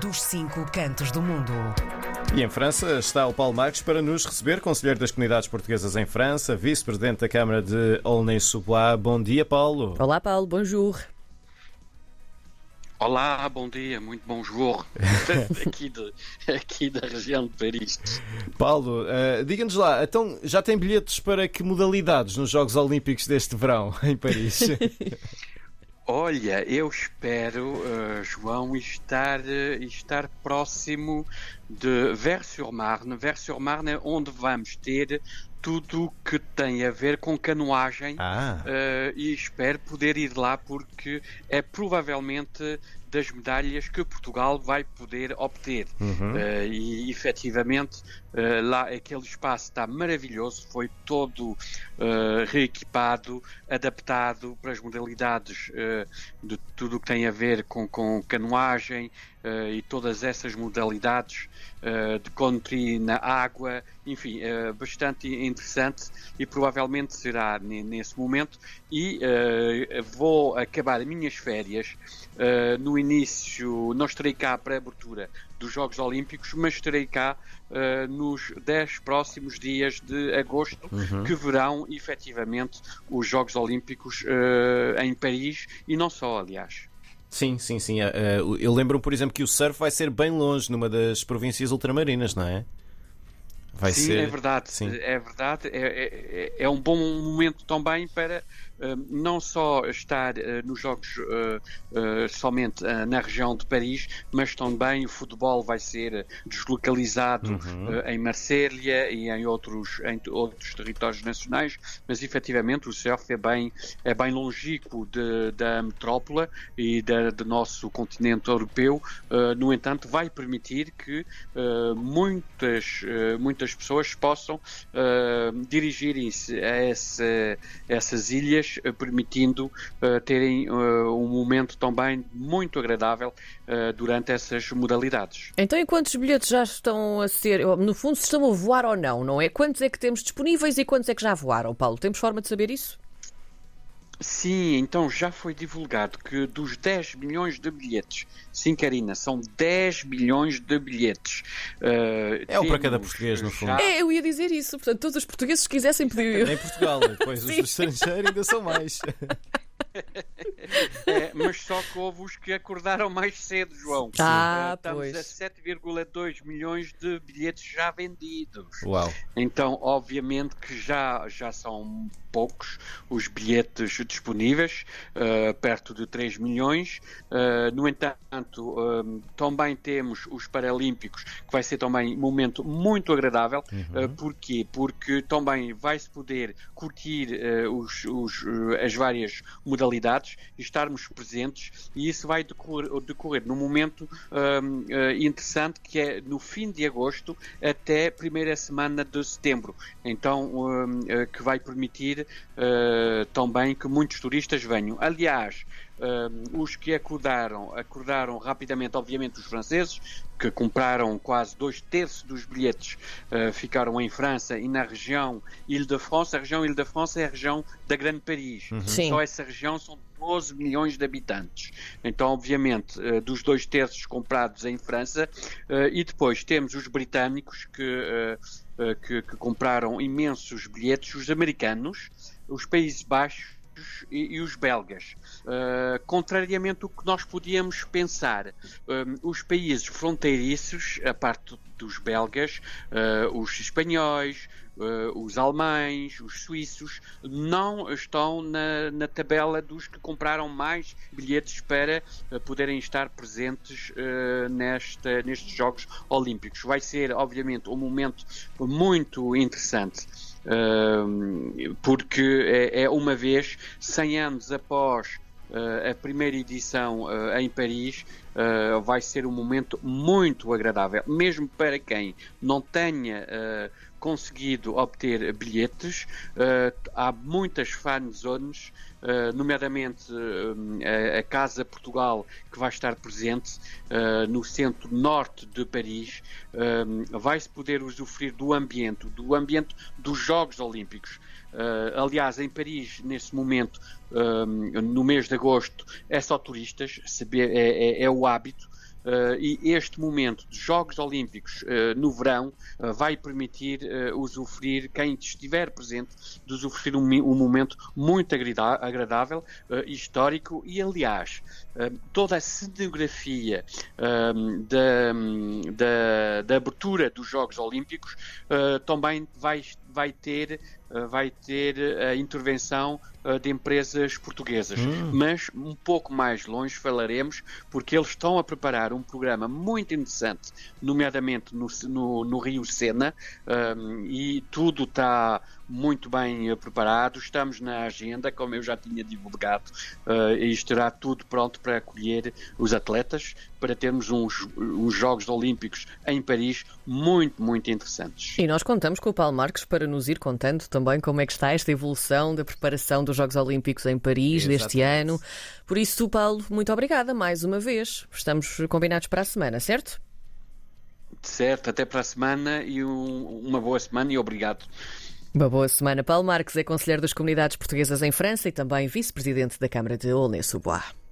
dos cinco cantos do mundo. E em França está o Paulo Marques para nos receber, conselheiro das comunidades portuguesas em França, vice-presidente da Câmara de Aulnay-sous-Bois. Bom dia, Paulo. Olá, Paulo, bonjour. Olá, bom dia, muito bom jogo aqui, de, aqui da região de Paris. Paulo, uh, diga-nos lá, então já tem bilhetes para que modalidades nos Jogos Olímpicos deste verão em Paris? Olha, eu espero, uh, João, estar, uh, estar próximo de Vers-sur-Marne. Vers-sur-Marne é onde vamos ter tudo que tem a ver com canoagem ah. uh, e espero poder ir lá porque é provavelmente das medalhas que Portugal vai poder obter. Uhum. Uh, e efetivamente uh, lá aquele espaço está maravilhoso, foi todo reequipado, adaptado para as modalidades de tudo o que tem a ver com, com canoagem e todas essas modalidades de country na água, enfim, bastante interessante e provavelmente será nesse momento. E uh, vou acabar as minhas férias uh, no início, não estarei cá para a abertura dos Jogos Olímpicos, mas estarei cá uh, nos 10 próximos dias de agosto, uhum. que verão efetivamente os Jogos Olímpicos em Paris e não só, aliás. Sim, sim, sim. Eu lembro, por exemplo, que o surf vai ser bem longe numa das províncias ultramarinas, não é? Vai Sim, ser... é verdade. Sim. É verdade. É, é, é, um bom momento também para não só estar eh, nos Jogos eh, eh, somente na região de Paris, mas também o futebol vai ser deslocalizado uhum. em Marselha e em outros, em outros territórios nacionais, mas efetivamente o surf é bem, é bem longínquo de, da metrópole e da, do nosso continente europeu. no entanto, vai permitir que muitas, muitas pessoas possam dirigirem-se a essa, essas ilhas eh, permitindo uh, terem uh, um momento também muito agradável durante essas modalidades. Então, e quantos bilhetes já estão a ser, no fundo, se estão a voar ou não, não é? Quantos é que temos disponíveis e quantos é que já voaram, Paulo? Temos forma de saber isso? Sim, então já foi divulgado que dos 10 milhões de bilhetes, sim, Karina, são 10 milhões de bilhetes. Uh, é um para cada português, no fundo. Já... É, eu ia dizer isso. Portanto, todos os portugueses que quisessem pedir. em Portugal, depois os estrangeiros ainda são mais. é, mas só que houve os que acordaram mais cedo, João. Ah, Estamos pois. a 7,2 milhões de bilhetes já vendidos. Uau. Então, obviamente que já, já são poucos os bilhetes disponíveis, uh, perto de 3 milhões. Uh, no entanto, uh, também temos os Paralímpicos, que vai ser também um momento muito agradável. Uhum. porquê? Porque também vai-se poder curtir os, os, as várias modalidades e estarmos presentes, e isso vai decorrer, decorrer num momento interessante que é no fim de agosto até primeira semana de setembro. Então, que vai permitir uh, também que muitos turistas venham. Aliás, uh, os que acordaram, acordaram rapidamente, obviamente, os franceses, que compraram quase dois terços dos bilhetes, uh, ficaram em França e na região Ile-de-France. A região Ile-de-France é a região da Grande Paris. Uhum. Só essa região são 12 milhões de habitantes. Então, obviamente, dos dois terços comprados em França, e depois temos os britânicos que que, que, compraram imensos bilhetes, os americanos, os Países Baixos e, e os belgas. Uh, contrariamente ao que nós podíamos pensar, um, os países fronteiriços, a parte dos belgas, uh, os espanhóis, Uh, os alemães, os suíços, não estão na, na, tabela dos que compraram mais bilhetes para uh, poderem estar presentes nesta, nestes Jogos Olímpicos. Vai ser, obviamente, um momento muito interessante. porque é, é uma vez, 100 anos após a primeira edição uh, em Paris uh, vai ser um momento muito agradável, mesmo para quem não tenha conseguido obter bilhetes. há muitas fan zones, nomeadamente a Casa Portugal, que vai estar presente no centro norte de Paris. Vai-se poder usufruir do ambiente, do ambiente dos Jogos Olímpicos. Uh, aliás, em Paris, nesse momento, no mês de agosto, é só turistas, é, é, é o hábito. Uh, e este momento de Jogos Olímpicos uh, no verão uh, vai permitir usufruir, quem estiver presente, de usufruir um, um momento muito agradável, histórico e, aliás, toda a cenografia da, da, da, abertura dos Jogos Olímpicos também vai, vai ter vai ter a intervenção de empresas portuguesas. Hum. Mas um pouco mais longe falaremos, porque eles estão a preparar um programa muito interessante, nomeadamente no, no, no Rio Sena, um, e tudo está muito bem preparado. Estamos na agenda, como eu já tinha divulgado, uh, e estará tudo pronto para acolher os atletas, para termos uns, uns Jogos Olímpicos em Paris muito, muito interessantes. E nós contamos com o Paulo Marques para nos ir contando também como é que está esta evolução da preparação dos Jogos Olímpicos em Paris Exatamente. deste ano. Por isso, Paulo, muito obrigada mais uma vez. Estamos combinados para a semana, certo? Certo, até para a semana e um, uma boa semana e obrigado. Uma boa semana. Paulo Marques é conselheiro das comunidades portuguesas em França e também vice-presidente da Câmara de Aulnay-sous-Bois.